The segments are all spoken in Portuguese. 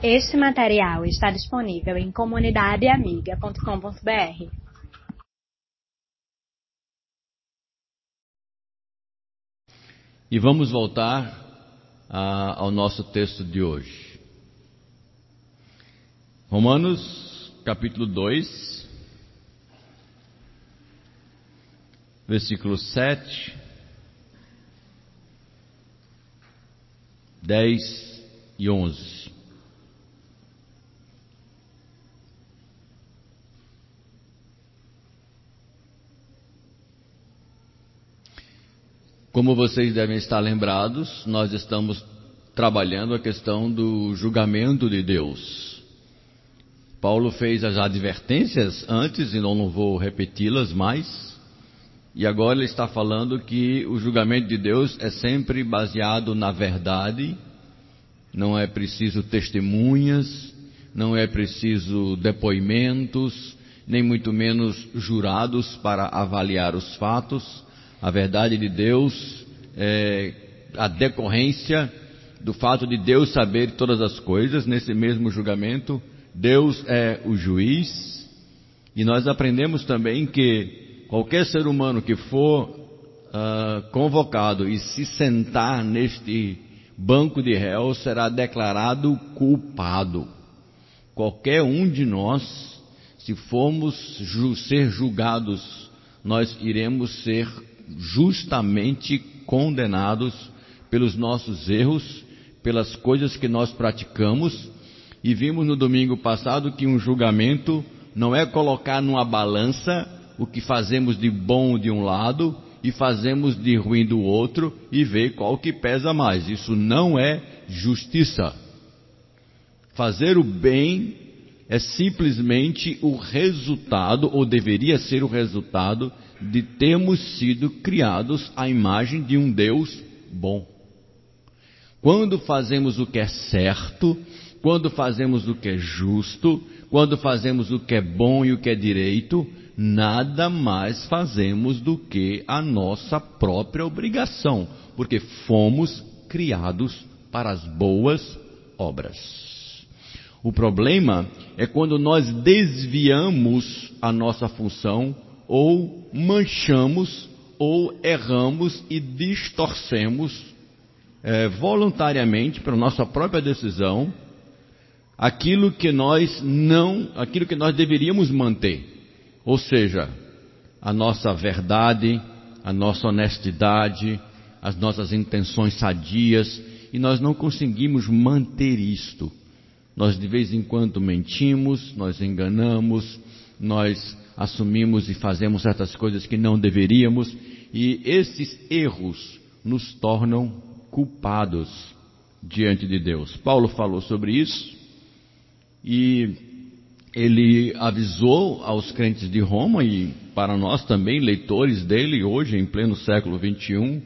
Este material está disponível em comunidadeamiga.com.br. E vamos voltar a, ao nosso texto de hoje. Romanos, capítulo 2, versículos 7, 10 e 11. Como vocês devem estar lembrados, nós estamos trabalhando a questão do julgamento de Deus. Paulo fez as advertências antes, e não vou repeti-las mais. E agora ele está falando que o julgamento de Deus é sempre baseado na verdade, não é preciso testemunhas, não é preciso depoimentos, nem muito menos jurados para avaliar os fatos a verdade de Deus é a decorrência do fato de Deus saber todas as coisas, nesse mesmo julgamento, Deus é o juiz, e nós aprendemos também que qualquer ser humano que for uh, convocado e se sentar neste banco de réus será declarado culpado. Qualquer um de nós, se formos ju ser julgados, nós iremos ser justamente condenados pelos nossos erros, pelas coisas que nós praticamos, e vimos no domingo passado que um julgamento não é colocar numa balança o que fazemos de bom de um lado e fazemos de ruim do outro e ver qual que pesa mais. Isso não é justiça. Fazer o bem é simplesmente o resultado, ou deveria ser o resultado, de termos sido criados à imagem de um Deus bom. Quando fazemos o que é certo, quando fazemos o que é justo, quando fazemos o que é bom e o que é direito, nada mais fazemos do que a nossa própria obrigação, porque fomos criados para as boas obras. O problema é quando nós desviamos a nossa função ou manchamos ou erramos e distorcemos é, voluntariamente, pela nossa própria decisão, aquilo que nós não, aquilo que nós deveríamos manter. Ou seja, a nossa verdade, a nossa honestidade, as nossas intenções sadias, e nós não conseguimos manter isto. Nós de vez em quando mentimos, nós enganamos, nós assumimos e fazemos certas coisas que não deveríamos, e esses erros nos tornam culpados diante de Deus. Paulo falou sobre isso e ele avisou aos crentes de Roma e para nós também, leitores dele, hoje em pleno século 21,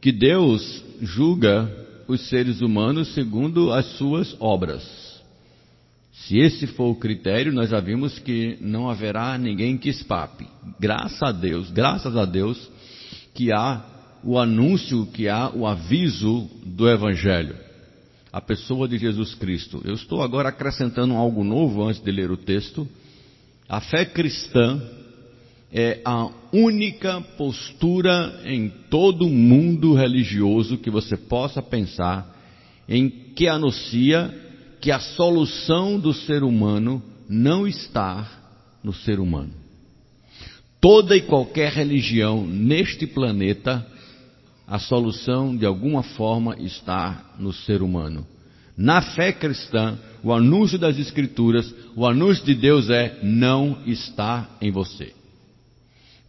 que Deus julga os seres humanos segundo as suas obras. Se esse for o critério, nós já vimos que não haverá ninguém que escape. Graças a Deus, graças a Deus, que há o anúncio, que há o aviso do Evangelho. A pessoa de Jesus Cristo. Eu estou agora acrescentando algo novo antes de ler o texto. A fé cristã é a única postura em todo o mundo religioso que você possa pensar em que anuncia que a solução do ser humano não está no ser humano. Toda e qualquer religião neste planeta, a solução de alguma forma está no ser humano. Na fé cristã, o anúncio das Escrituras, o anúncio de Deus é: não está em você.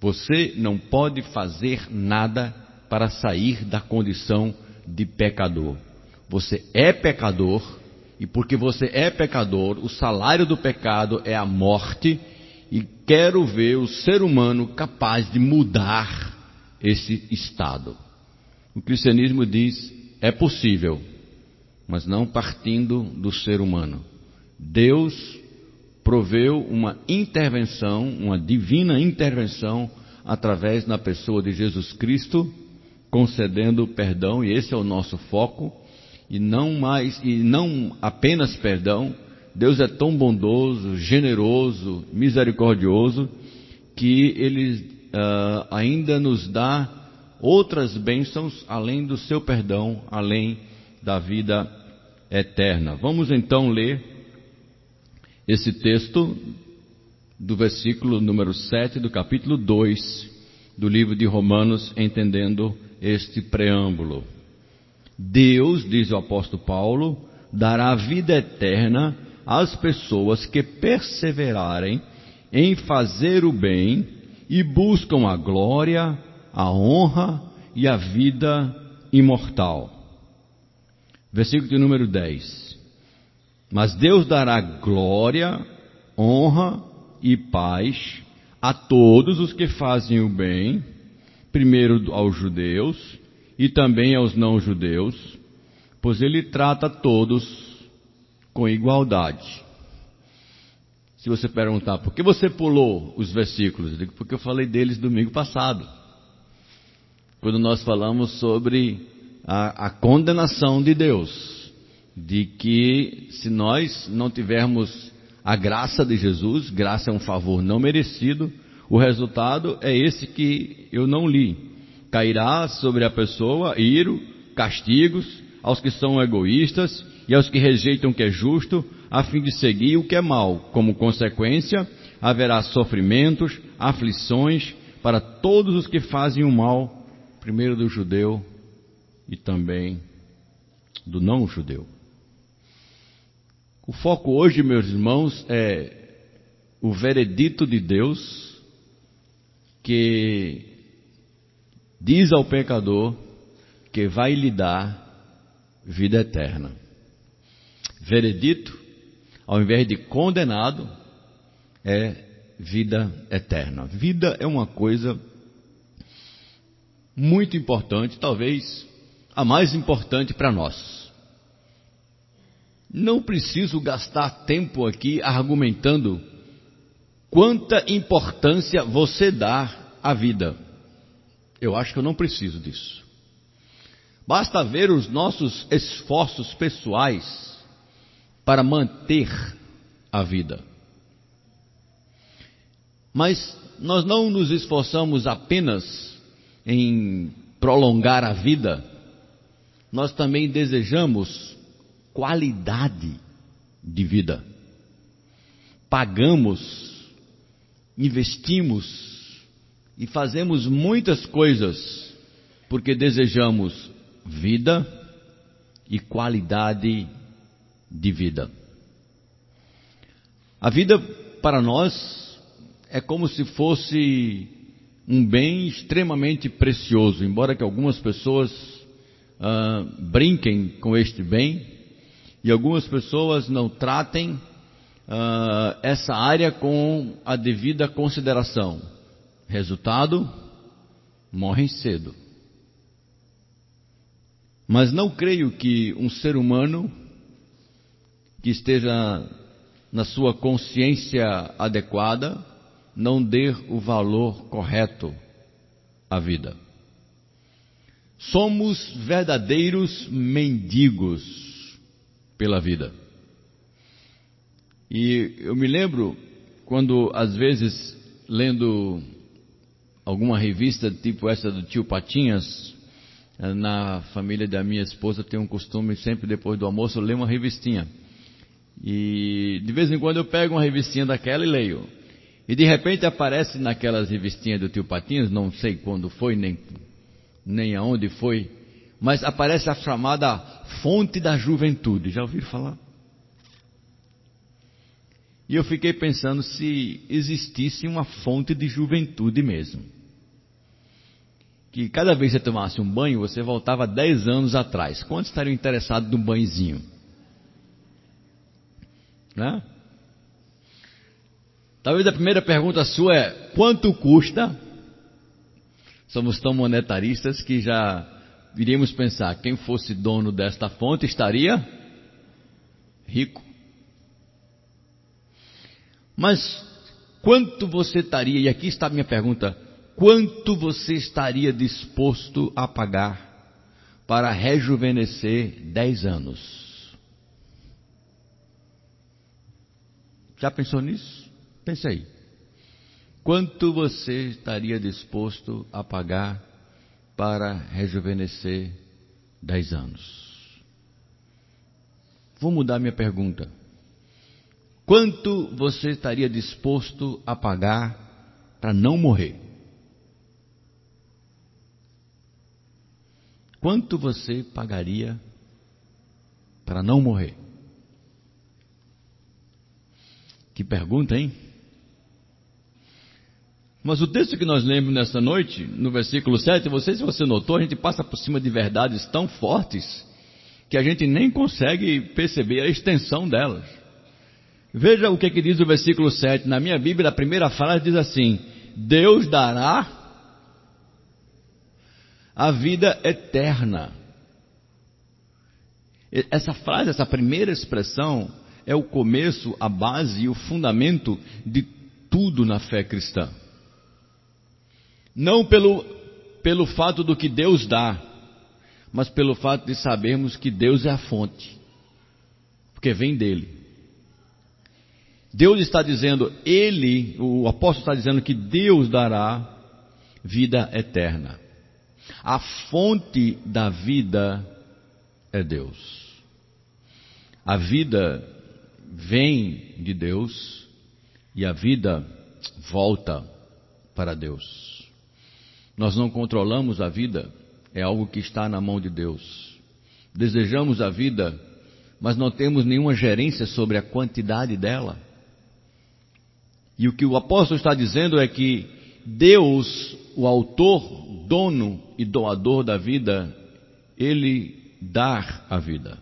Você não pode fazer nada para sair da condição de pecador. Você é pecador e porque você é pecador, o salário do pecado é a morte, e quero ver o ser humano capaz de mudar esse estado. O cristianismo diz: é possível, mas não partindo do ser humano. Deus proveu uma intervenção, uma divina intervenção, através da pessoa de Jesus Cristo, concedendo perdão, e esse é o nosso foco e não mais e não apenas perdão. Deus é tão bondoso, generoso, misericordioso que Ele uh, ainda nos dá outras bênçãos além do seu perdão, além da vida eterna. Vamos então ler esse texto do versículo número 7 do capítulo 2 do livro de Romanos, entendendo este preâmbulo. Deus, diz o apóstolo Paulo, dará vida eterna às pessoas que perseverarem em fazer o bem e buscam a glória, a honra e a vida imortal. Versículo de número 10. Mas Deus dará glória, honra e paz a todos os que fazem o bem, primeiro aos judeus e também aos não-judeus, pois ele trata todos com igualdade. Se você perguntar, por que você pulou os versículos? Eu digo, porque eu falei deles domingo passado. Quando nós falamos sobre a, a condenação de Deus. De que se nós não tivermos a graça de Jesus, graça é um favor não merecido, o resultado é esse que eu não li. Cairá sobre a pessoa iro, castigos, aos que são egoístas e aos que rejeitam o que é justo, a fim de seguir o que é mal. Como consequência, haverá sofrimentos, aflições para todos os que fazem o mal, primeiro do judeu e também do não judeu. O foco hoje, meus irmãos, é o veredito de Deus que diz ao pecador que vai lhe dar vida eterna. Veredito ao invés de condenado, é vida eterna. Vida é uma coisa muito importante, talvez a mais importante para nós. Não preciso gastar tempo aqui argumentando quanta importância você dá à vida. Eu acho que eu não preciso disso. Basta ver os nossos esforços pessoais para manter a vida. Mas nós não nos esforçamos apenas em prolongar a vida, nós também desejamos qualidade de vida. Pagamos, investimos e fazemos muitas coisas porque desejamos vida e qualidade de vida. A vida para nós é como se fosse um bem extremamente precioso, embora que algumas pessoas uh, brinquem com este bem e algumas pessoas não tratem uh, essa área com a devida consideração. Resultado: morrem cedo. Mas não creio que um ser humano que esteja na sua consciência adequada, não dê o valor correto à vida. Somos verdadeiros mendigos pela vida. E eu me lembro quando, às vezes, lendo alguma revista tipo essa do tio Patinhas, na família da minha esposa tem um costume sempre depois do almoço ler uma revistinha. E de vez em quando eu pego uma revistinha daquela e leio. E de repente aparece naquelas revistinhas do tio Patinhas, não sei quando foi, nem, nem aonde foi, mas aparece a chamada Fonte da Juventude. Já ouviram falar? E eu fiquei pensando se existisse uma fonte de juventude mesmo. Que cada vez que você tomasse um banho, você voltava 10 anos atrás. Quantos estariam interessados num banhozinho? Né? Talvez a primeira pergunta sua é: quanto custa? Somos tão monetaristas que já iríamos pensar: quem fosse dono desta fonte estaria rico. Mas quanto você estaria, e aqui está a minha pergunta: quanto você estaria disposto a pagar para rejuvenescer dez anos. Já pensou nisso? Pense aí. Quanto você estaria disposto a pagar para rejuvenescer dez anos? Vou mudar minha pergunta. Quanto você estaria disposto a pagar para não morrer? Quanto você pagaria para não morrer? Que pergunta, hein? Mas o texto que nós lemos nesta noite, no versículo 7, você, se você notou, a gente passa por cima de verdades tão fortes que a gente nem consegue perceber a extensão delas. Veja o que, que diz o versículo 7. Na minha Bíblia, a primeira frase diz assim: Deus dará a vida eterna. Essa frase, essa primeira expressão, é o começo, a base e o fundamento de tudo na fé cristã. Não pelo, pelo fato do que Deus dá, mas pelo fato de sabermos que Deus é a fonte, porque vem dele. Deus está dizendo, ele, o apóstolo está dizendo que Deus dará vida eterna. A fonte da vida é Deus. A vida vem de Deus e a vida volta para Deus. Nós não controlamos a vida, é algo que está na mão de Deus. Desejamos a vida, mas não temos nenhuma gerência sobre a quantidade dela. E o que o apóstolo está dizendo é que Deus, o autor, dono e doador da vida, ele dá a vida.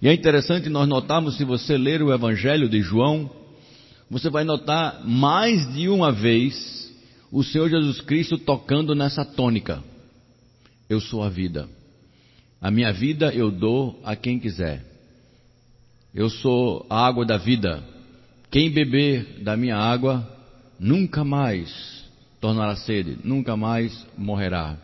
E é interessante nós notarmos, se você ler o Evangelho de João, você vai notar mais de uma vez o Senhor Jesus Cristo tocando nessa tônica. Eu sou a vida. A minha vida eu dou a quem quiser. Eu sou a água da vida. Quem beber da minha água nunca mais tornará sede, nunca mais morrerá.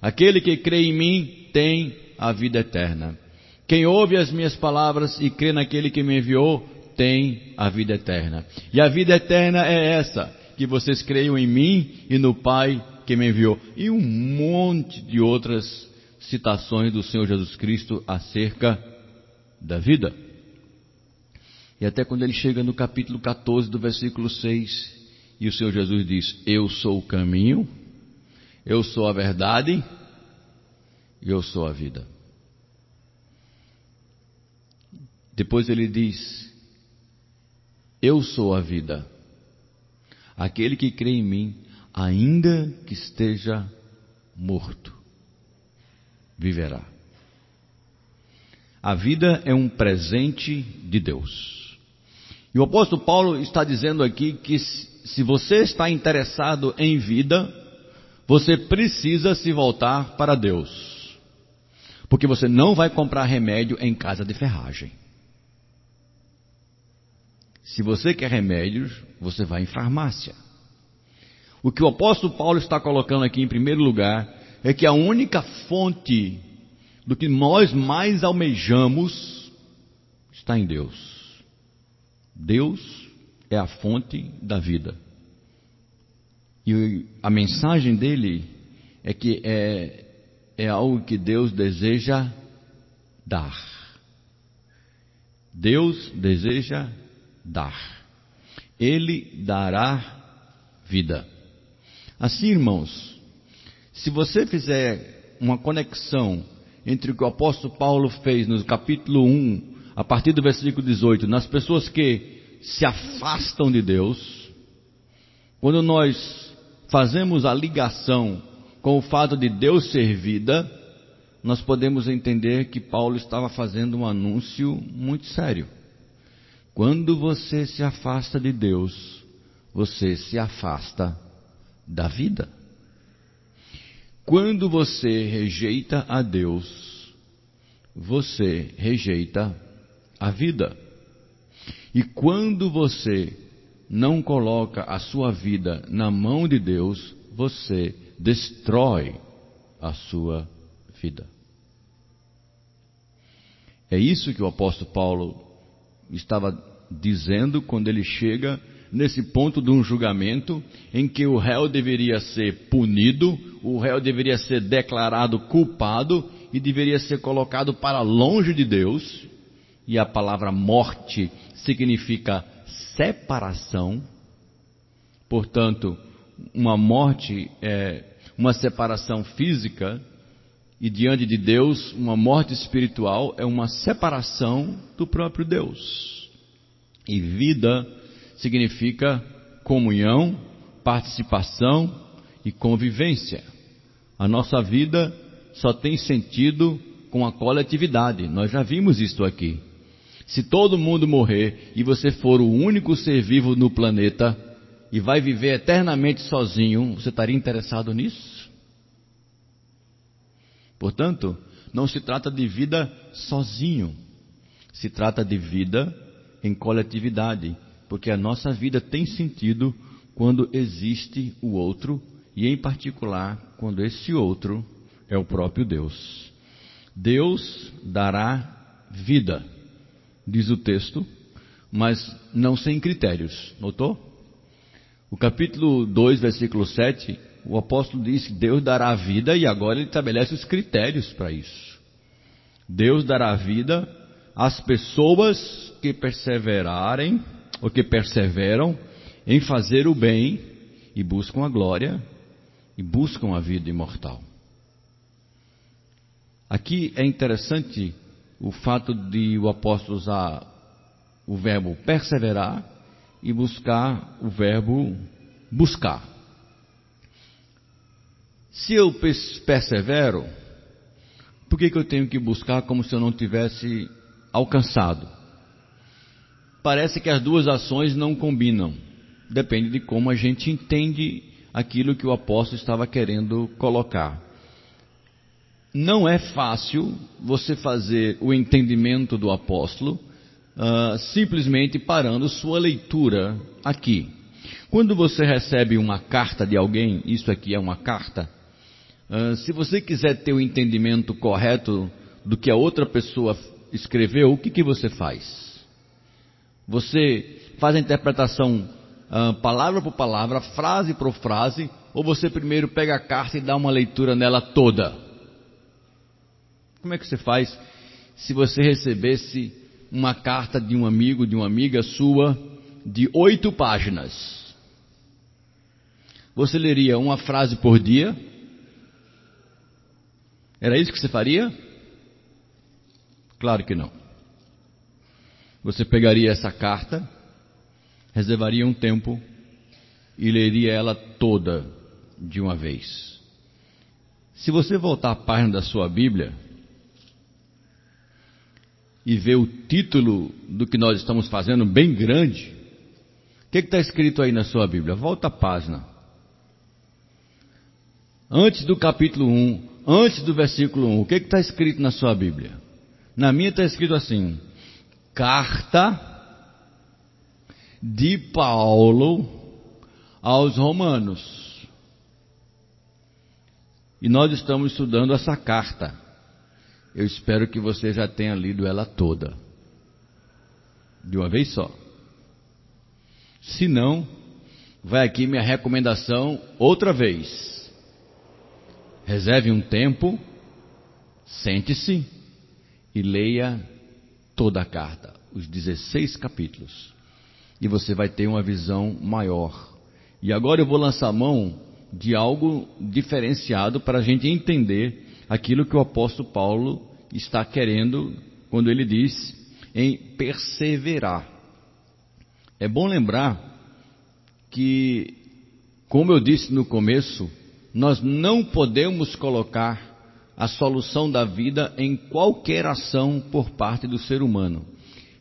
Aquele que crê em mim tem a vida eterna. Quem ouve as minhas palavras e crê naquele que me enviou tem a vida eterna. E a vida eterna é essa: que vocês creiam em mim e no Pai que me enviou. E um monte de outras citações do Senhor Jesus Cristo acerca da vida. E até quando ele chega no capítulo 14 do versículo 6, e o Senhor Jesus diz: Eu sou o caminho, eu sou a verdade e eu sou a vida. Depois ele diz: Eu sou a vida. Aquele que crê em mim, ainda que esteja morto, viverá. A vida é um presente de Deus. E o apóstolo Paulo está dizendo aqui que se você está interessado em vida, você precisa se voltar para Deus. Porque você não vai comprar remédio em casa de ferragem. Se você quer remédios, você vai em farmácia. O que o apóstolo Paulo está colocando aqui em primeiro lugar é que a única fonte do que nós mais almejamos está em Deus. Deus é a fonte da vida. E a mensagem dele é que é, é algo que Deus deseja dar. Deus deseja dar. Ele dará vida. Assim, irmãos, se você fizer uma conexão entre o que o apóstolo Paulo fez no capítulo 1, a partir do versículo 18, nas pessoas que se afastam de Deus, quando nós fazemos a ligação com o fato de Deus ser vida, nós podemos entender que Paulo estava fazendo um anúncio muito sério. Quando você se afasta de Deus, você se afasta da vida. Quando você rejeita a Deus, você rejeita a vida. E quando você não coloca a sua vida na mão de Deus, você destrói a sua vida. É isso que o apóstolo Paulo estava dizendo quando ele chega nesse ponto de um julgamento em que o réu deveria ser punido, o réu deveria ser declarado culpado e deveria ser colocado para longe de Deus. E a palavra morte significa separação. Portanto, uma morte é uma separação física e diante de Deus, uma morte espiritual é uma separação do próprio Deus. E vida significa comunhão, participação e convivência. A nossa vida só tem sentido com a coletividade. Nós já vimos isto aqui. Se todo mundo morrer e você for o único ser vivo no planeta e vai viver eternamente sozinho, você estaria interessado nisso? Portanto, não se trata de vida sozinho, se trata de vida em coletividade, porque a nossa vida tem sentido quando existe o outro e, em particular, quando esse outro é o próprio Deus. Deus dará vida, diz o texto, mas não sem critérios. Notou? O capítulo 2, versículo 7, o apóstolo diz que Deus dará vida e agora ele estabelece os critérios para isso. Deus dará vida às pessoas que perseverarem ou que perseveram em fazer o bem e buscam a glória e buscam a vida imortal. Aqui é interessante o fato de o apóstolo usar o verbo perseverar e buscar o verbo buscar. Se eu persevero, por que, que eu tenho que buscar como se eu não tivesse alcançado? Parece que as duas ações não combinam. Depende de como a gente entende aquilo que o apóstolo estava querendo colocar não é fácil você fazer o entendimento do apóstolo uh, simplesmente parando sua leitura aqui. Quando você recebe uma carta de alguém, isso aqui é uma carta, uh, se você quiser ter o entendimento correto do que a outra pessoa escreveu, o que, que você faz? Você faz a interpretação uh, palavra por palavra, frase por frase, ou você primeiro pega a carta e dá uma leitura nela toda? Como é que você faz se você recebesse uma carta de um amigo, de uma amiga sua, de oito páginas? Você leria uma frase por dia? Era isso que você faria? Claro que não. Você pegaria essa carta, reservaria um tempo e leria ela toda de uma vez. Se você voltar à página da sua Bíblia, e ver o título do que nós estamos fazendo bem grande, o que está escrito aí na sua Bíblia? Volta a página. Antes do capítulo 1, antes do versículo 1, o que está escrito na sua Bíblia? Na minha está escrito assim: Carta de Paulo aos Romanos. E nós estamos estudando essa carta. Eu espero que você já tenha lido ela toda. De uma vez só. Se não, vai aqui minha recomendação outra vez. Reserve um tempo, sente-se e leia toda a carta, os 16 capítulos. E você vai ter uma visão maior. E agora eu vou lançar mão de algo diferenciado para a gente entender aquilo que o apóstolo Paulo está querendo quando ele diz em perseverar. É bom lembrar que, como eu disse no começo, nós não podemos colocar a solução da vida em qualquer ação por parte do ser humano.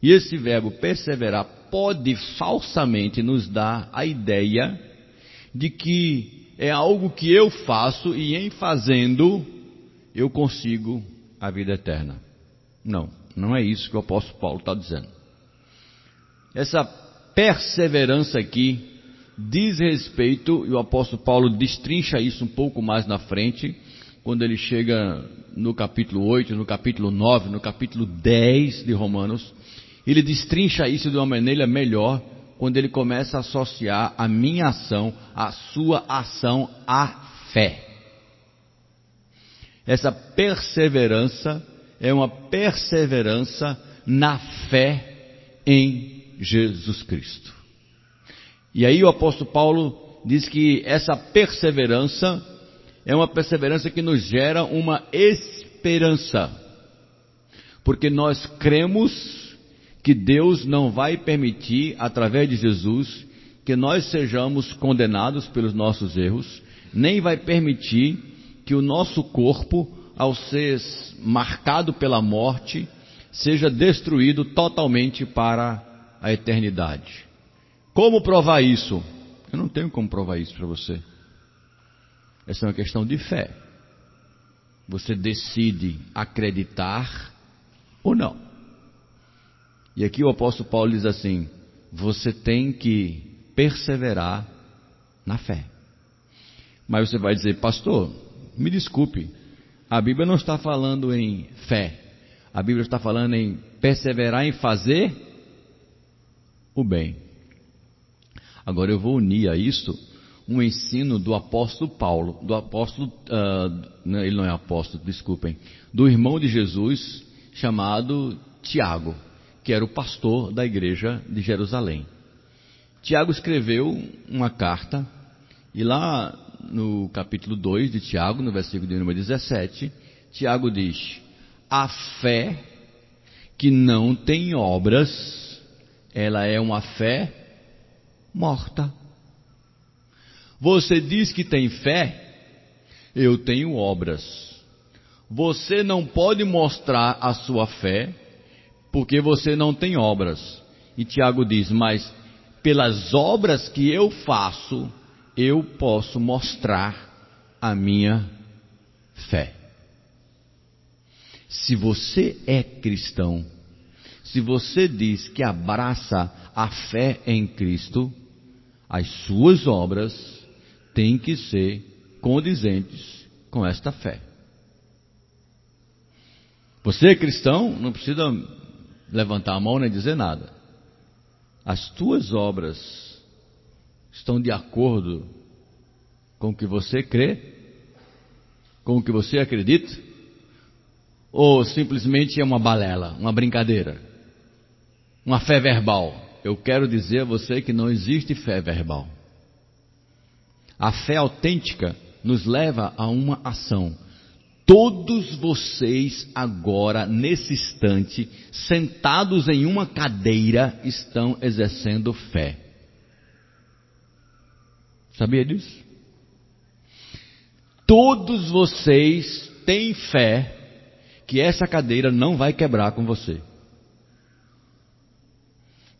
E esse verbo perseverar pode falsamente nos dar a ideia de que é algo que eu faço e em fazendo eu consigo a vida eterna. Não, não é isso que o apóstolo Paulo está dizendo. Essa perseverança aqui diz respeito, e o apóstolo Paulo destrincha isso um pouco mais na frente, quando ele chega no capítulo 8, no capítulo 9, no capítulo 10 de Romanos, ele destrincha isso de uma maneira melhor quando ele começa a associar a minha ação, a sua ação à fé. Essa perseverança é uma perseverança na fé em Jesus Cristo. E aí o apóstolo Paulo diz que essa perseverança é uma perseverança que nos gera uma esperança. Porque nós cremos que Deus não vai permitir, através de Jesus, que nós sejamos condenados pelos nossos erros, nem vai permitir que o nosso corpo, ao ser marcado pela morte, seja destruído totalmente para a eternidade. Como provar isso? Eu não tenho como provar isso para você. Essa é uma questão de fé. Você decide acreditar ou não. E aqui o apóstolo Paulo diz assim: você tem que perseverar na fé. Mas você vai dizer, pastor, me desculpe, a Bíblia não está falando em fé, a Bíblia está falando em perseverar em fazer o bem. Agora eu vou unir a isso um ensino do apóstolo Paulo, do apóstolo, uh, ele não é apóstolo, desculpem, do irmão de Jesus chamado Tiago que era o pastor da igreja de Jerusalém. Tiago escreveu uma carta, e lá no capítulo 2 de Tiago, no versículo de número 17, Tiago diz: A fé que não tem obras, ela é uma fé morta. Você diz que tem fé, eu tenho obras. Você não pode mostrar a sua fé porque você não tem obras. E Tiago diz: Mas pelas obras que eu faço, eu posso mostrar a minha fé. Se você é cristão, se você diz que abraça a fé em Cristo, as suas obras têm que ser condizentes com esta fé. Você é cristão, não precisa levantar a mão nem dizer nada. As tuas obras estão de acordo com o que você crê, com o que você acredita, ou simplesmente é uma balela, uma brincadeira, uma fé verbal. Eu quero dizer a você que não existe fé verbal. A fé autêntica nos leva a uma ação. Todos vocês agora, nesse instante, sentados em uma cadeira, estão exercendo fé. Sabia disso? Todos vocês têm fé que essa cadeira não vai quebrar com você.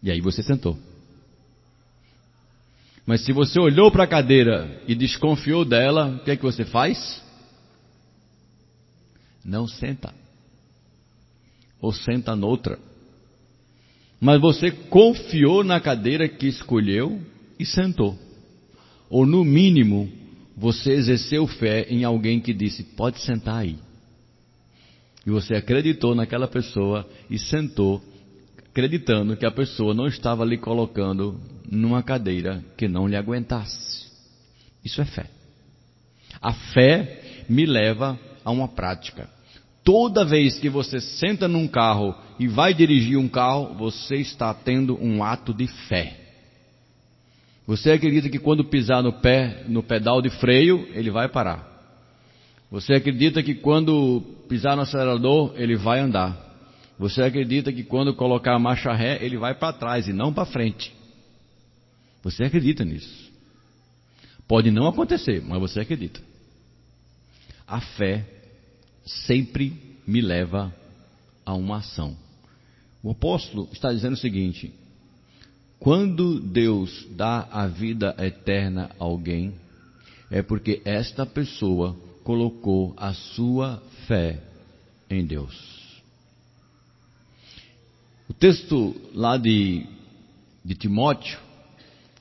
E aí você sentou. Mas se você olhou para a cadeira e desconfiou dela, o que é que você faz? Não senta. Ou senta noutra. Mas você confiou na cadeira que escolheu e sentou. Ou no mínimo, você exerceu fé em alguém que disse: pode sentar aí. E você acreditou naquela pessoa e sentou, acreditando que a pessoa não estava lhe colocando numa cadeira que não lhe aguentasse. Isso é fé. A fé me leva a uma prática. Toda vez que você senta num carro e vai dirigir um carro, você está tendo um ato de fé. Você acredita que quando pisar no pé, no pedal de freio, ele vai parar. Você acredita que quando pisar no acelerador, ele vai andar. Você acredita que quando colocar a marcha ré, ele vai para trás e não para frente. Você acredita nisso. Pode não acontecer, mas você acredita. A fé sempre me leva a uma ação. O apóstolo está dizendo o seguinte: quando Deus dá a vida eterna a alguém, é porque esta pessoa colocou a sua fé em Deus. O texto lá de, de Timóteo,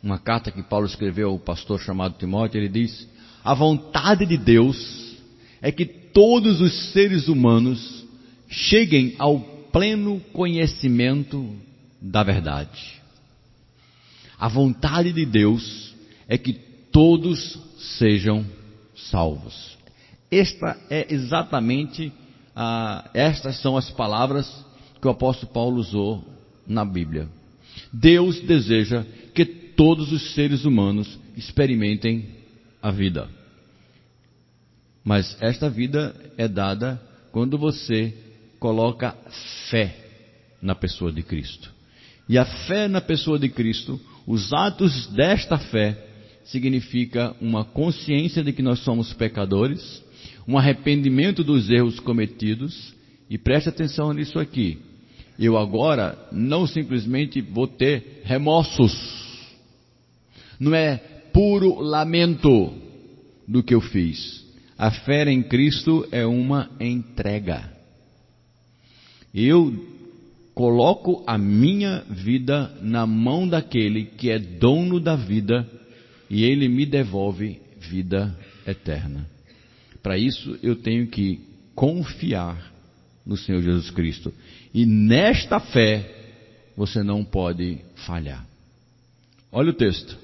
uma carta que Paulo escreveu ao pastor chamado Timóteo, ele diz: A vontade de Deus é que todos os seres humanos cheguem ao pleno conhecimento da verdade. A vontade de Deus é que todos sejam salvos. Esta é exatamente, ah, estas são as palavras que o apóstolo Paulo usou na Bíblia. Deus deseja que todos os seres humanos experimentem a vida. Mas esta vida é dada quando você coloca fé na pessoa de Cristo. E a fé na pessoa de Cristo, os atos desta fé, significa uma consciência de que nós somos pecadores, um arrependimento dos erros cometidos, e preste atenção nisso aqui. Eu agora não simplesmente vou ter remorsos. Não é puro lamento do que eu fiz. A fé em Cristo é uma entrega. Eu coloco a minha vida na mão daquele que é dono da vida e ele me devolve vida eterna. Para isso eu tenho que confiar no Senhor Jesus Cristo. E nesta fé você não pode falhar. Olha o texto.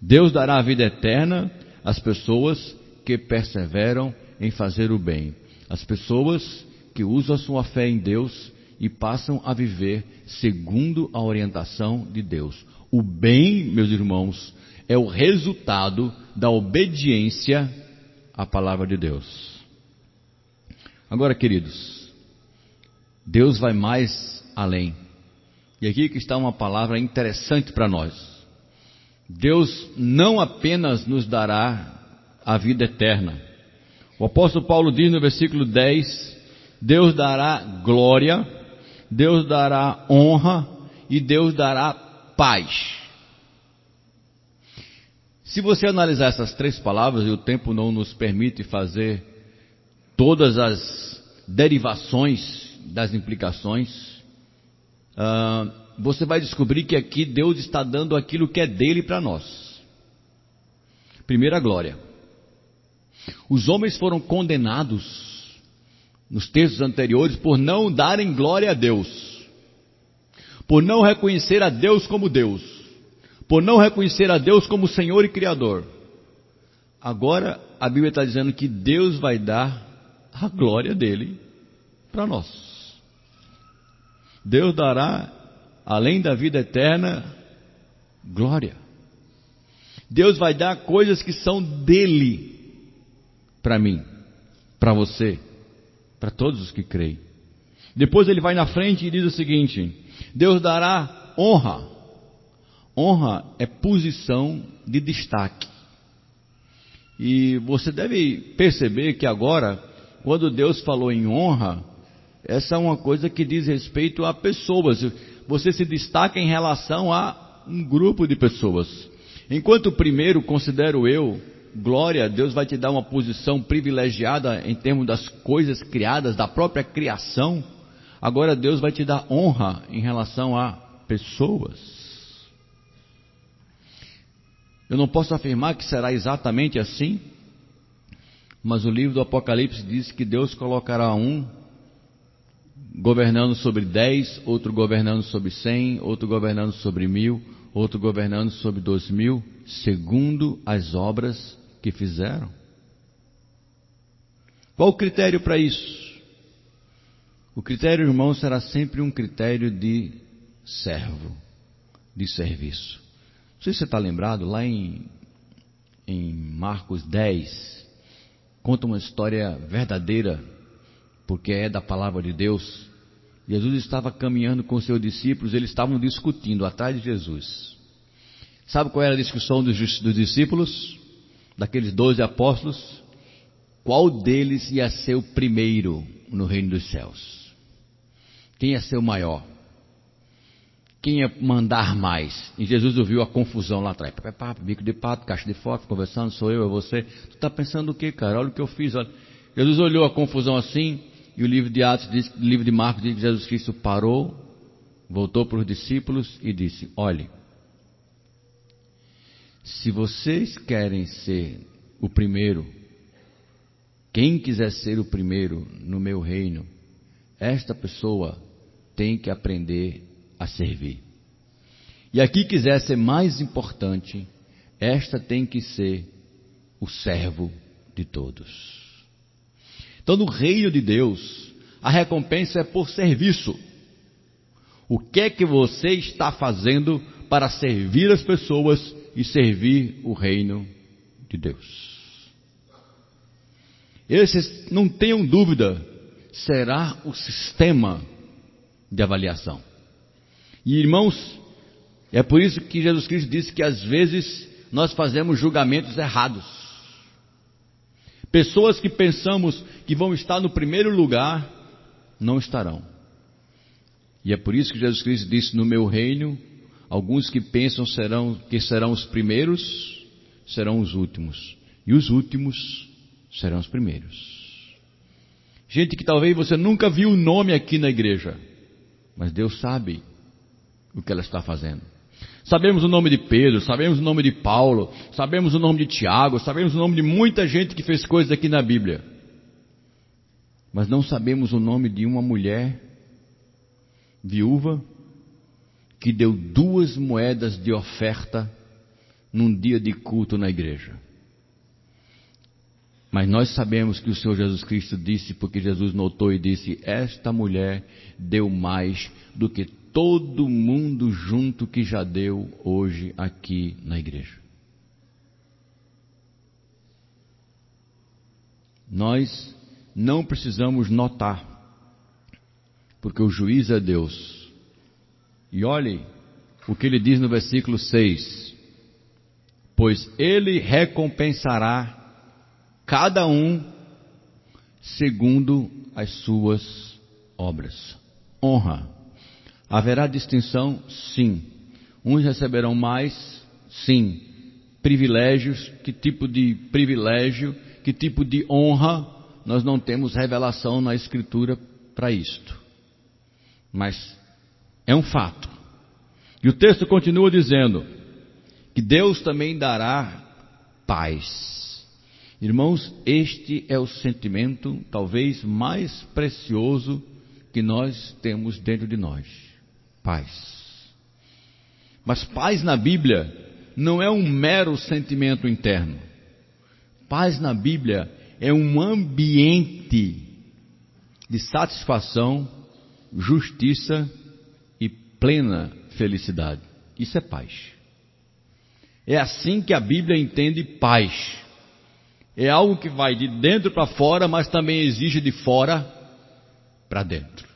Deus dará a vida eterna às pessoas que perseveram em fazer o bem. As pessoas que usam a sua fé em Deus e passam a viver segundo a orientação de Deus. O bem, meus irmãos, é o resultado da obediência à palavra de Deus. Agora, queridos, Deus vai mais além. E aqui que está uma palavra interessante para nós. Deus não apenas nos dará a vida eterna. O apóstolo Paulo diz no versículo 10: Deus dará glória, Deus dará honra e Deus dará paz. Se você analisar essas três palavras, e o tempo não nos permite fazer todas as derivações das implicações, uh, você vai descobrir que aqui Deus está dando aquilo que é dele para nós. Primeira glória. Os homens foram condenados nos textos anteriores por não darem glória a Deus, por não reconhecer a Deus como Deus por não reconhecer a Deus como Senhor e Criador. Agora a Bíblia está dizendo que Deus vai dar a glória dele para nós. Deus dará, além da vida eterna, glória. Deus vai dar coisas que são dele para mim, para você, para todos os que creem. Depois ele vai na frente e diz o seguinte: Deus dará honra Honra é posição de destaque. E você deve perceber que agora, quando Deus falou em honra, essa é uma coisa que diz respeito a pessoas. Você se destaca em relação a um grupo de pessoas. Enquanto primeiro considero eu, glória, Deus vai te dar uma posição privilegiada em termos das coisas criadas, da própria criação. Agora Deus vai te dar honra em relação a pessoas. Eu não posso afirmar que será exatamente assim, mas o livro do Apocalipse diz que Deus colocará um governando sobre dez, outro governando sobre cem, outro governando sobre mil, outro governando sobre dois mil, segundo as obras que fizeram. Qual o critério para isso? O critério, irmão, será sempre um critério de servo, de serviço. Não sei se você está lembrado, lá em, em Marcos 10, conta uma história verdadeira, porque é da palavra de Deus. Jesus estava caminhando com seus discípulos, eles estavam discutindo atrás de Jesus. Sabe qual era a discussão dos, dos discípulos? Daqueles doze apóstolos? Qual deles ia ser o primeiro no reino dos céus? Quem ia ser o maior? quem ia mandar mais? E Jesus ouviu a confusão lá atrás. Bico de pato, caixa de foto, conversando, sou eu, é você. Tu está pensando o que, cara? Olha o que eu fiz. Olha. Jesus olhou a confusão assim, e o livro de Atos, diz, o livro de Marcos diz que Jesus Cristo parou, voltou para os discípulos e disse: Olhe, se vocês querem ser o primeiro, Quem quiser ser o primeiro no meu reino, esta pessoa tem que aprender a servir. E aqui quiser ser mais importante, esta tem que ser o servo de todos. Então, no reino de Deus, a recompensa é por serviço. O que é que você está fazendo para servir as pessoas e servir o reino de Deus? Esse, não tenham dúvida, será o sistema de avaliação. E irmãos, é por isso que Jesus Cristo disse que às vezes nós fazemos julgamentos errados. Pessoas que pensamos que vão estar no primeiro lugar, não estarão. E é por isso que Jesus Cristo disse: No meu reino, alguns que pensam serão, que serão os primeiros, serão os últimos. E os últimos serão os primeiros. Gente que talvez você nunca viu o nome aqui na igreja, mas Deus sabe o que ela está fazendo. Sabemos o nome de Pedro, sabemos o nome de Paulo, sabemos o nome de Tiago, sabemos o nome de muita gente que fez coisas aqui na Bíblia. Mas não sabemos o nome de uma mulher viúva que deu duas moedas de oferta num dia de culto na igreja. Mas nós sabemos que o Senhor Jesus Cristo disse, porque Jesus notou e disse: Esta mulher deu mais do que todo mundo junto que já deu hoje aqui na igreja. Nós não precisamos notar, porque o juiz é Deus. E olhe o que ele diz no versículo 6: Pois ele recompensará cada um segundo as suas obras. Honra. Haverá distinção? Sim. Uns receberão mais? Sim. Privilégios? Que tipo de privilégio? Que tipo de honra? Nós não temos revelação na Escritura para isto. Mas é um fato. E o texto continua dizendo que Deus também dará paz. Irmãos, este é o sentimento talvez mais precioso que nós temos dentro de nós: paz. Mas paz na Bíblia não é um mero sentimento interno. Paz na Bíblia é um ambiente de satisfação, justiça plena felicidade. Isso é paz. É assim que a Bíblia entende paz. É algo que vai de dentro para fora, mas também exige de fora para dentro.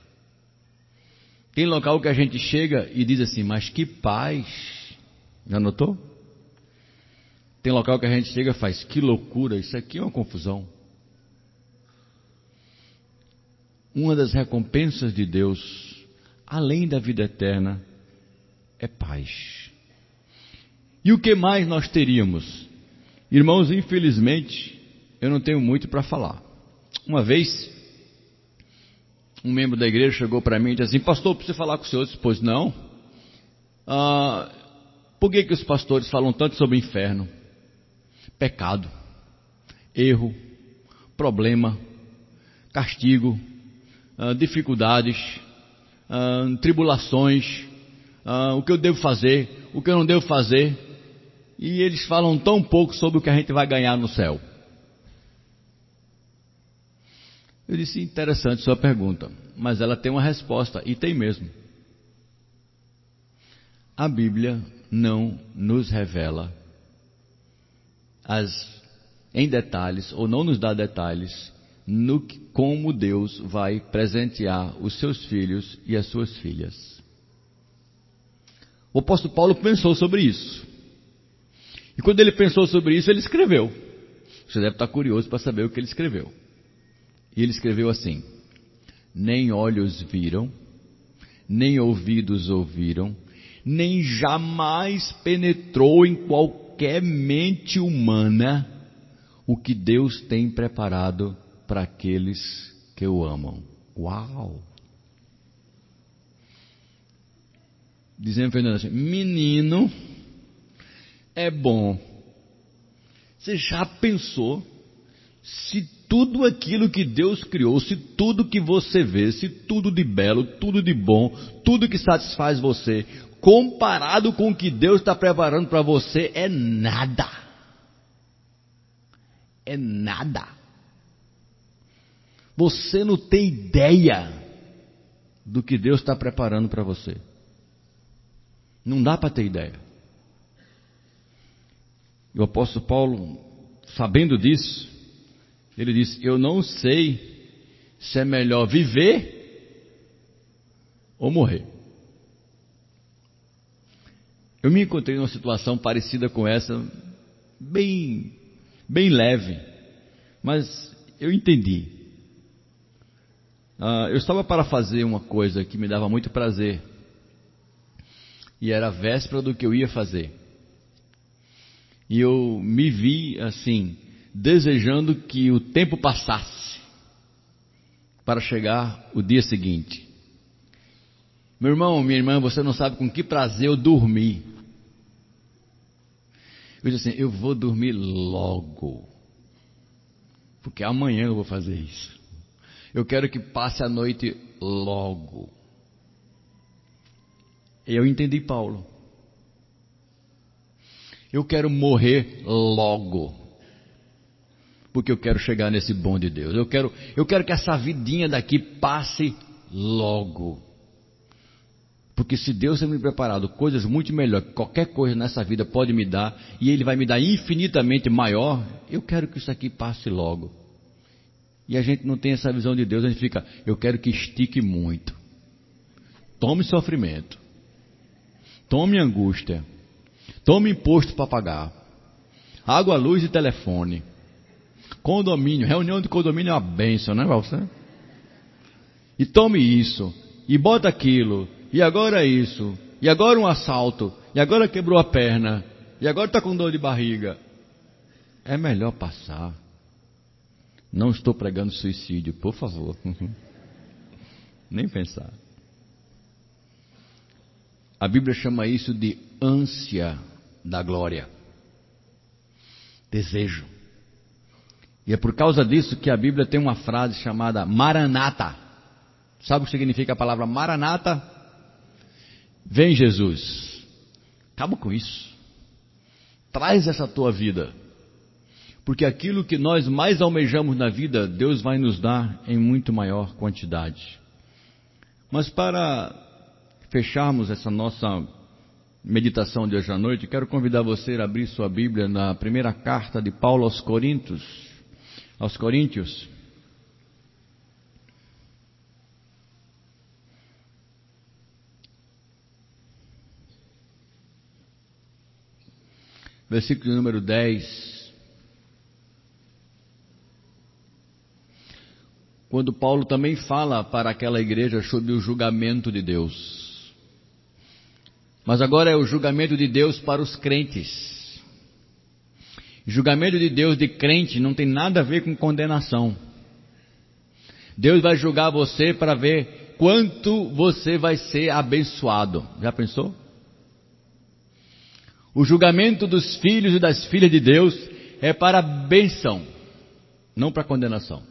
Tem local que a gente chega e diz assim, mas que paz. Já notou? Tem local que a gente chega e faz, que loucura, isso aqui é uma confusão. Uma das recompensas de Deus, além da vida eterna, é paz. E o que mais nós teríamos? Irmãos, infelizmente, eu não tenho muito para falar. Uma vez, um membro da igreja chegou para mim e disse assim: Pastor, preciso falar com o senhor. Eu disse: Pois não. Ah, por que, que os pastores falam tanto sobre inferno? Pecado, erro, problema, castigo, ah, dificuldades, ah, tribulações, ah, o que eu devo fazer, o que eu não devo fazer e eles falam tão pouco sobre o que a gente vai ganhar no céu. Eu disse: interessante sua pergunta, mas ela tem uma resposta, e tem mesmo. A Bíblia não nos revela as, em detalhes, ou não nos dá detalhes, no que, como Deus vai presentear os seus filhos e as suas filhas. O apóstolo Paulo pensou sobre isso. E quando ele pensou sobre isso, ele escreveu. Você deve estar curioso para saber o que ele escreveu. E ele escreveu assim: Nem olhos viram, nem ouvidos ouviram, nem jamais penetrou em qualquer mente humana o que Deus tem preparado para aqueles que o amam. Uau! Dizendo Fernando assim: Menino é bom. Você já pensou se tudo aquilo que Deus criou, se tudo que você vê, se tudo de belo, tudo de bom, tudo que satisfaz você, comparado com o que Deus está preparando para você, é nada. É nada. Você não tem ideia do que Deus está preparando para você. Não dá para ter ideia. O apóstolo Paulo, sabendo disso, ele disse: Eu não sei se é melhor viver ou morrer. Eu me encontrei numa situação parecida com essa, bem, bem leve, mas eu entendi. Uh, eu estava para fazer uma coisa que me dava muito prazer, e era a véspera do que eu ia fazer. E eu me vi assim, desejando que o tempo passasse para chegar o dia seguinte. Meu irmão, minha irmã, você não sabe com que prazer eu dormi. Eu disse assim: eu vou dormir logo, porque amanhã eu vou fazer isso. Eu quero que passe a noite logo. Eu entendi Paulo. Eu quero morrer logo porque eu quero chegar nesse bom de Deus. Eu quero, eu quero que essa vidinha daqui passe logo. Porque se Deus tem me preparado coisas muito melhores, qualquer coisa nessa vida pode me dar, e Ele vai me dar infinitamente maior, eu quero que isso aqui passe logo. E a gente não tem essa visão de Deus, a gente fica, eu quero que estique muito. Tome sofrimento. Tome angústia. Tome imposto para pagar. Água, luz e telefone. Condomínio, reunião de condomínio é uma benção, né, você? E tome isso, e bota aquilo, e agora isso, e agora um assalto, e agora quebrou a perna, e agora está com dor de barriga. É melhor passar. Não estou pregando suicídio, por favor. Nem pensar. A Bíblia chama isso de ânsia da glória. Desejo. E é por causa disso que a Bíblia tem uma frase chamada Maranata. Sabe o que significa a palavra Maranata? Vem Jesus. Acaba com isso. Traz essa tua vida. Porque aquilo que nós mais almejamos na vida, Deus vai nos dar em muito maior quantidade. Mas para fecharmos essa nossa meditação de hoje à noite, quero convidar você a abrir sua Bíblia na primeira carta de Paulo aos Coríntios, aos Coríntios. Versículo número 10. Quando Paulo também fala para aquela igreja sobre o julgamento de Deus. Mas agora é o julgamento de Deus para os crentes. Julgamento de Deus de crente não tem nada a ver com condenação. Deus vai julgar você para ver quanto você vai ser abençoado. Já pensou? O julgamento dos filhos e das filhas de Deus é para bênção, não para condenação.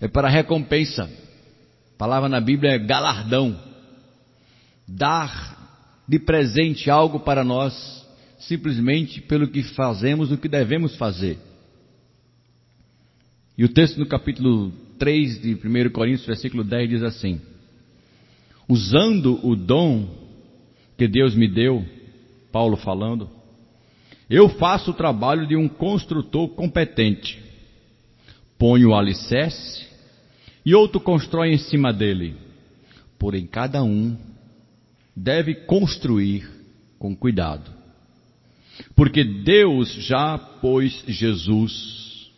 É para recompensa. A palavra na Bíblia é galardão. Dar de presente algo para nós simplesmente pelo que fazemos o que devemos fazer. E o texto no capítulo 3 de 1 Coríntios, versículo 10 diz assim: Usando o dom que Deus me deu, Paulo falando, eu faço o trabalho de um construtor competente. Ponho o alicerce e outro constrói em cima dele. Porém, cada um deve construir com cuidado. Porque Deus já pôs Jesus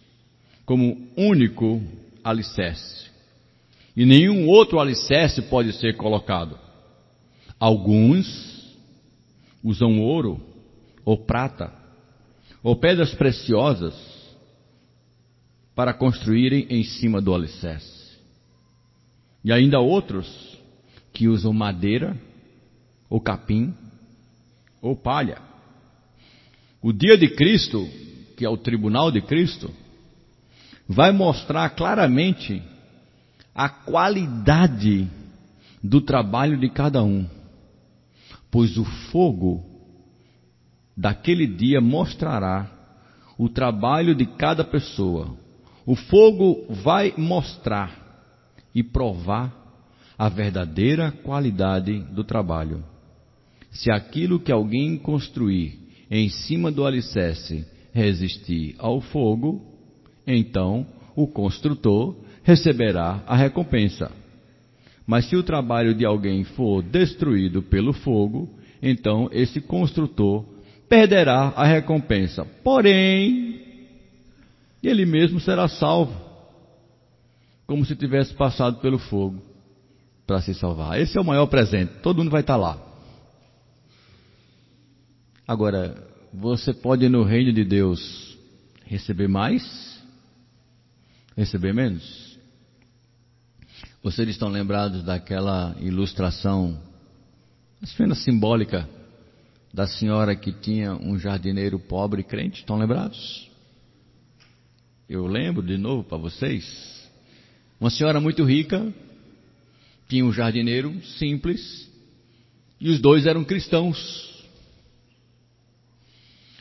como único alicerce. E nenhum outro alicerce pode ser colocado. Alguns usam ouro ou prata ou pedras preciosas para construírem em cima do alicerce. E ainda outros que usam madeira ou capim ou palha. O dia de Cristo, que é o tribunal de Cristo, vai mostrar claramente a qualidade do trabalho de cada um, pois o fogo daquele dia mostrará o trabalho de cada pessoa. O fogo vai mostrar e provar a verdadeira qualidade do trabalho. Se aquilo que alguém construir em cima do alicerce resistir ao fogo, então o construtor receberá a recompensa. Mas se o trabalho de alguém for destruído pelo fogo, então esse construtor perderá a recompensa. Porém, ele mesmo será salvo, como se tivesse passado pelo fogo para se salvar. Esse é o maior presente, todo mundo vai estar lá. Agora, você pode no reino de Deus receber mais, receber menos. Vocês estão lembrados daquela ilustração, apenas simbólica, da senhora que tinha um jardineiro pobre crente? Estão lembrados? Eu lembro de novo para vocês. Uma senhora muito rica, tinha um jardineiro simples, e os dois eram cristãos.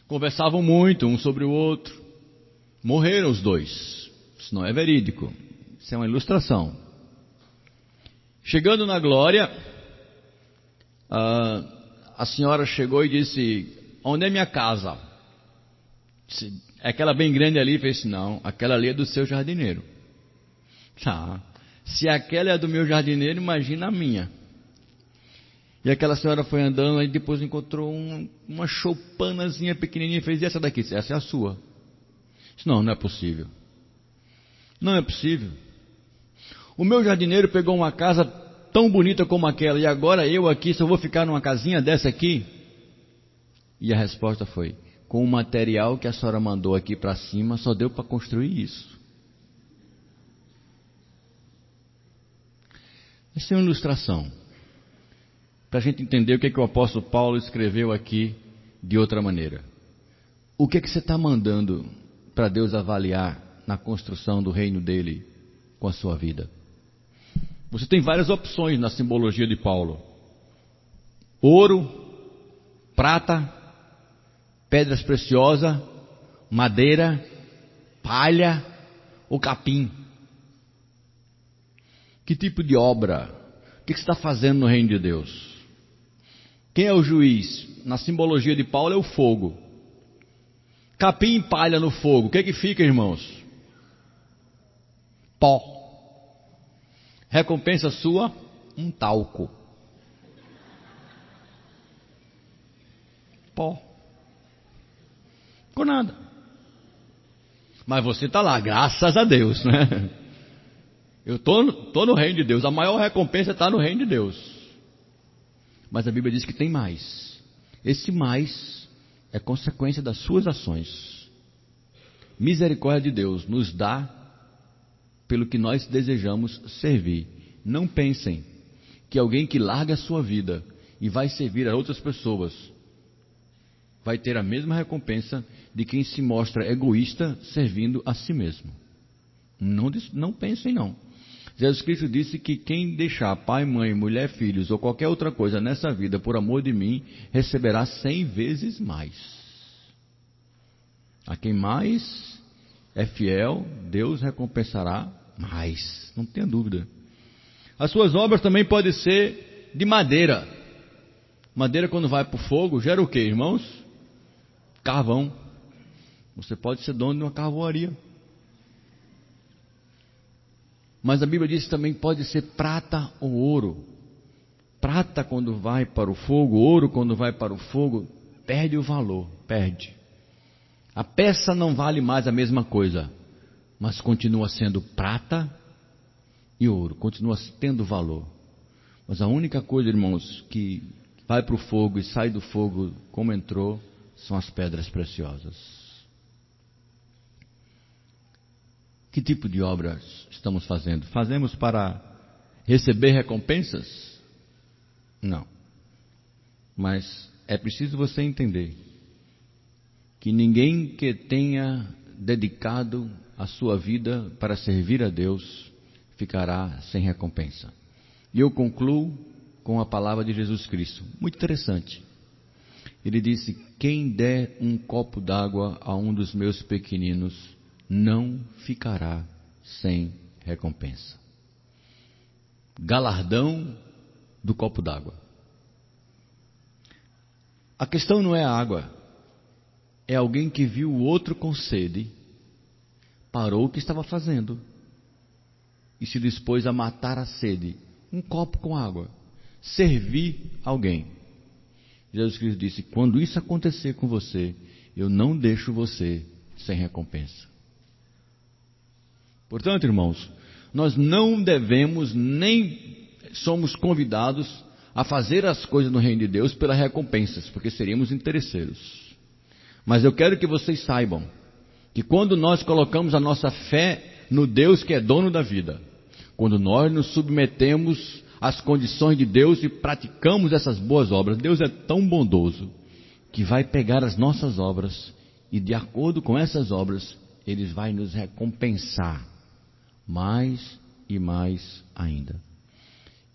Conversavam muito um sobre o outro. Morreram os dois. Isso não é verídico. Isso é uma ilustração. Chegando na glória, a, a senhora chegou e disse: Onde é minha casa? Disse, aquela bem grande ali, fez não, aquela ali é do seu jardineiro. Tá. Se aquela é do meu jardineiro, imagina a minha. E aquela senhora foi andando e depois encontrou um, uma choupanazinha pequenininha e fez essa daqui, essa é a sua. Disse, não, não é possível. Não é possível. O meu jardineiro pegou uma casa tão bonita como aquela e agora eu aqui só vou ficar numa casinha dessa aqui? E a resposta foi: com o material que a senhora mandou aqui para cima, só deu para construir isso. Essa é uma ilustração. Para a gente entender o que, é que o apóstolo Paulo escreveu aqui de outra maneira. O que é que você está mandando para Deus avaliar na construção do reino dele com a sua vida? Você tem várias opções na simbologia de Paulo: ouro, prata, pedras preciosas, madeira, palha ou capim. Que tipo de obra? O que você está fazendo no reino de Deus? Quem é o juiz? Na simbologia de Paulo é o fogo. Capim e palha no fogo. O que é que fica, irmãos? Pó. Recompensa sua, um talco. Pó. Com nada. Mas você está lá, graças a Deus, né? Eu estou tô no reino de Deus. A maior recompensa está no reino de Deus. Mas a Bíblia diz que tem mais. Esse mais é consequência das suas ações. Misericórdia de Deus nos dá pelo que nós desejamos servir. Não pensem que alguém que larga a sua vida e vai servir a outras pessoas vai ter a mesma recompensa de quem se mostra egoísta servindo a si mesmo. Não, não pensem não. Jesus Cristo disse que quem deixar pai, mãe, mulher, filhos ou qualquer outra coisa nessa vida por amor de mim, receberá cem vezes mais. A quem mais é fiel, Deus recompensará mais, não tenha dúvida. As suas obras também podem ser de madeira. Madeira, quando vai para o fogo, gera o que, irmãos? Carvão. Você pode ser dono de uma carvoaria. Mas a Bíblia diz que também pode ser prata ou ouro. Prata, quando vai para o fogo, ouro, quando vai para o fogo, perde o valor, perde. A peça não vale mais a mesma coisa, mas continua sendo prata e ouro, continua tendo valor. Mas a única coisa, irmãos, que vai para o fogo e sai do fogo como entrou, são as pedras preciosas. Que tipo de obras estamos fazendo? Fazemos para receber recompensas? Não. Mas é preciso você entender que ninguém que tenha dedicado a sua vida para servir a Deus ficará sem recompensa. E eu concluo com a palavra de Jesus Cristo. Muito interessante. Ele disse: Quem der um copo d'água a um dos meus pequeninos, não ficará sem recompensa. Galardão do copo d'água. A questão não é a água, é alguém que viu o outro com sede, parou o que estava fazendo e se dispôs a matar a sede. Um copo com água. Servir alguém. Jesus Cristo disse: Quando isso acontecer com você, eu não deixo você sem recompensa. Portanto, irmãos, nós não devemos nem somos convidados a fazer as coisas no reino de Deus pelas recompensas, porque seríamos interesseiros. Mas eu quero que vocês saibam que quando nós colocamos a nossa fé no Deus que é dono da vida, quando nós nos submetemos às condições de Deus e praticamos essas boas obras, Deus é tão bondoso que vai pegar as nossas obras e, de acordo com essas obras, Ele vai nos recompensar mais e mais ainda.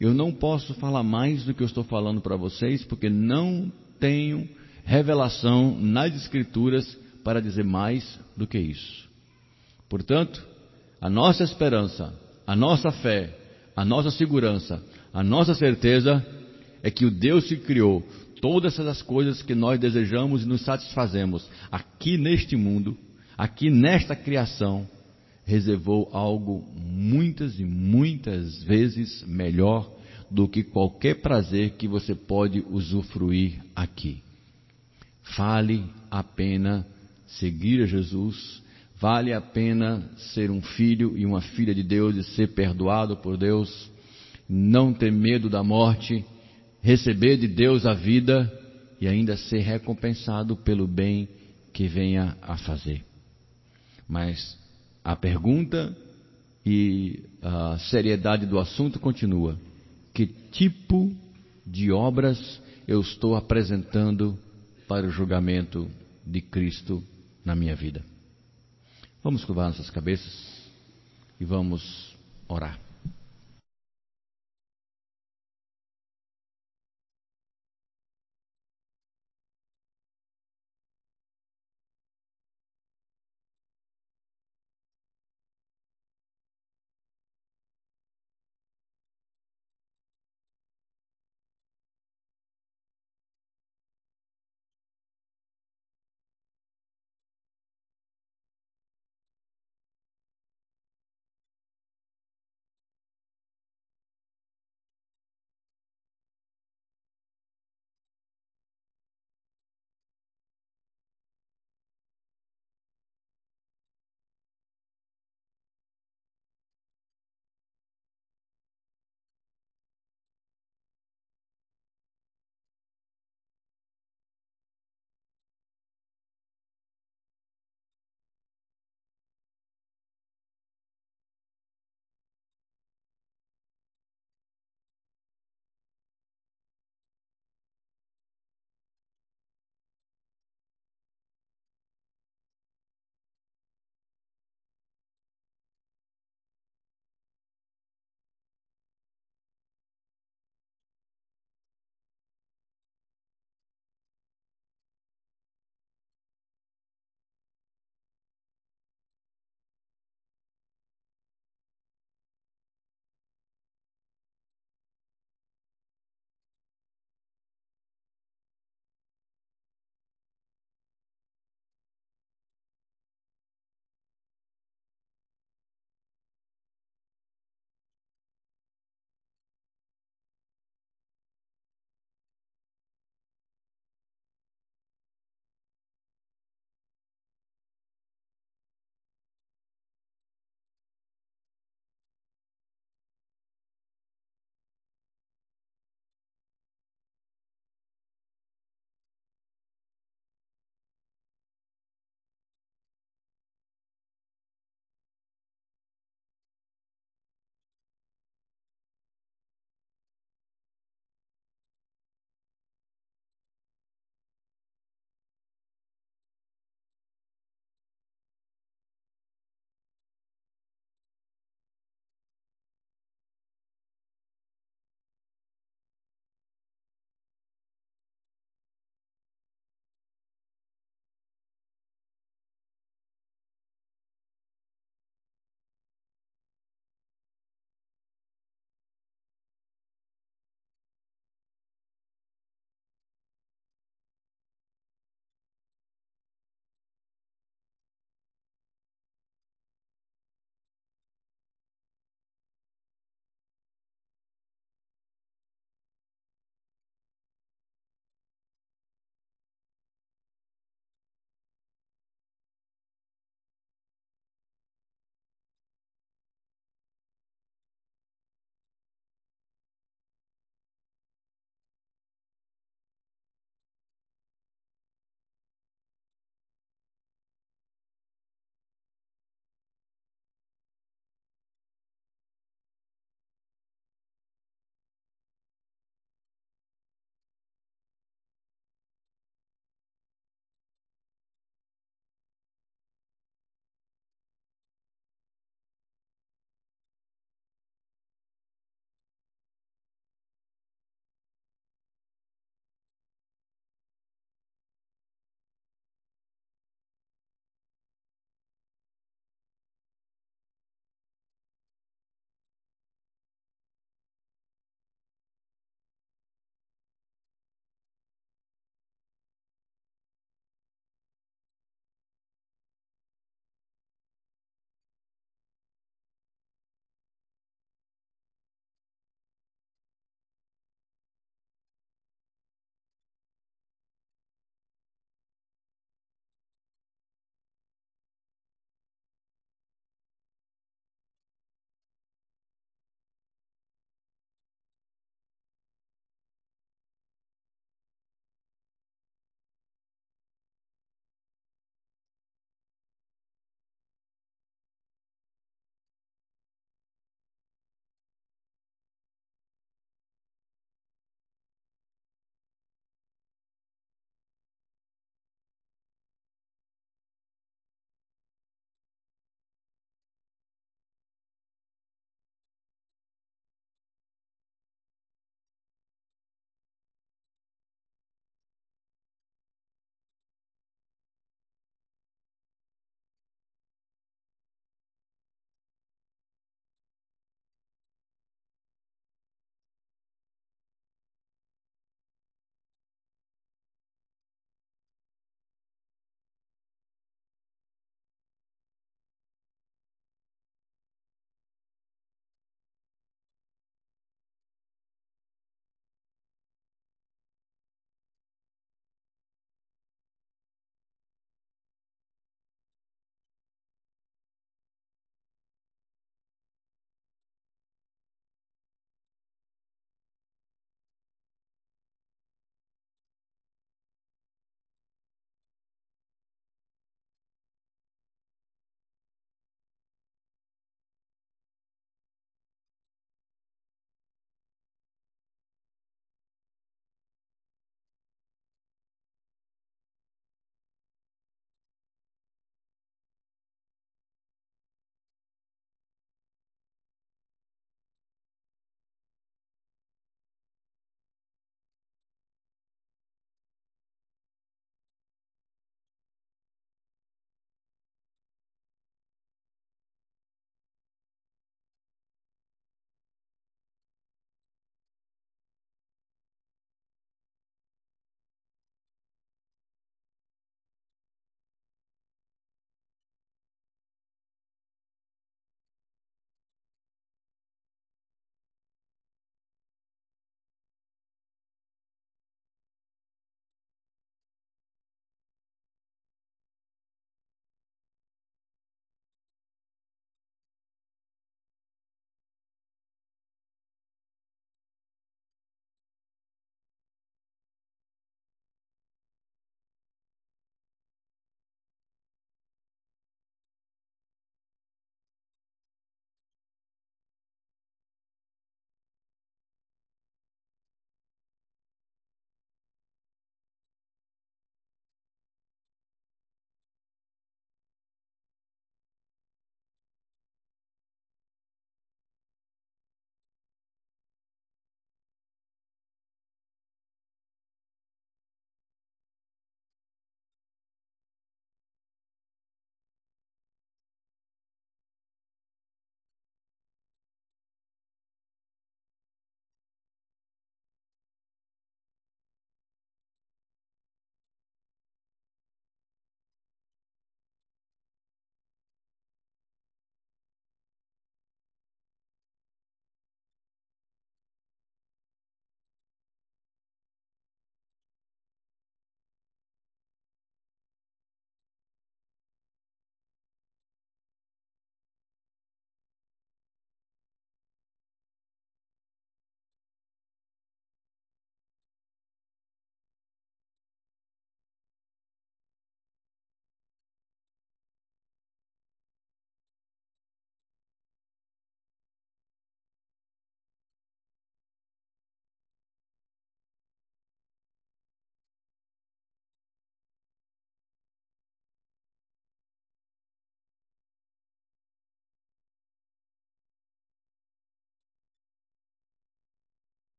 Eu não posso falar mais do que eu estou falando para vocês, porque não tenho revelação nas Escrituras para dizer mais do que isso. Portanto, a nossa esperança, a nossa fé, a nossa segurança, a nossa certeza é que o Deus que criou todas essas coisas que nós desejamos e nos satisfazemos aqui neste mundo, aqui nesta criação, reservou algo muitas e muitas vezes melhor do que qualquer prazer que você pode usufruir aqui. Vale a pena seguir a Jesus, vale a pena ser um filho e uma filha de Deus e ser perdoado por Deus, não ter medo da morte, receber de Deus a vida e ainda ser recompensado pelo bem que venha a fazer. Mas a pergunta e a seriedade do assunto continua: que tipo de obras eu estou apresentando para o julgamento de Cristo na minha vida. Vamos curvar nossas cabeças e vamos orar.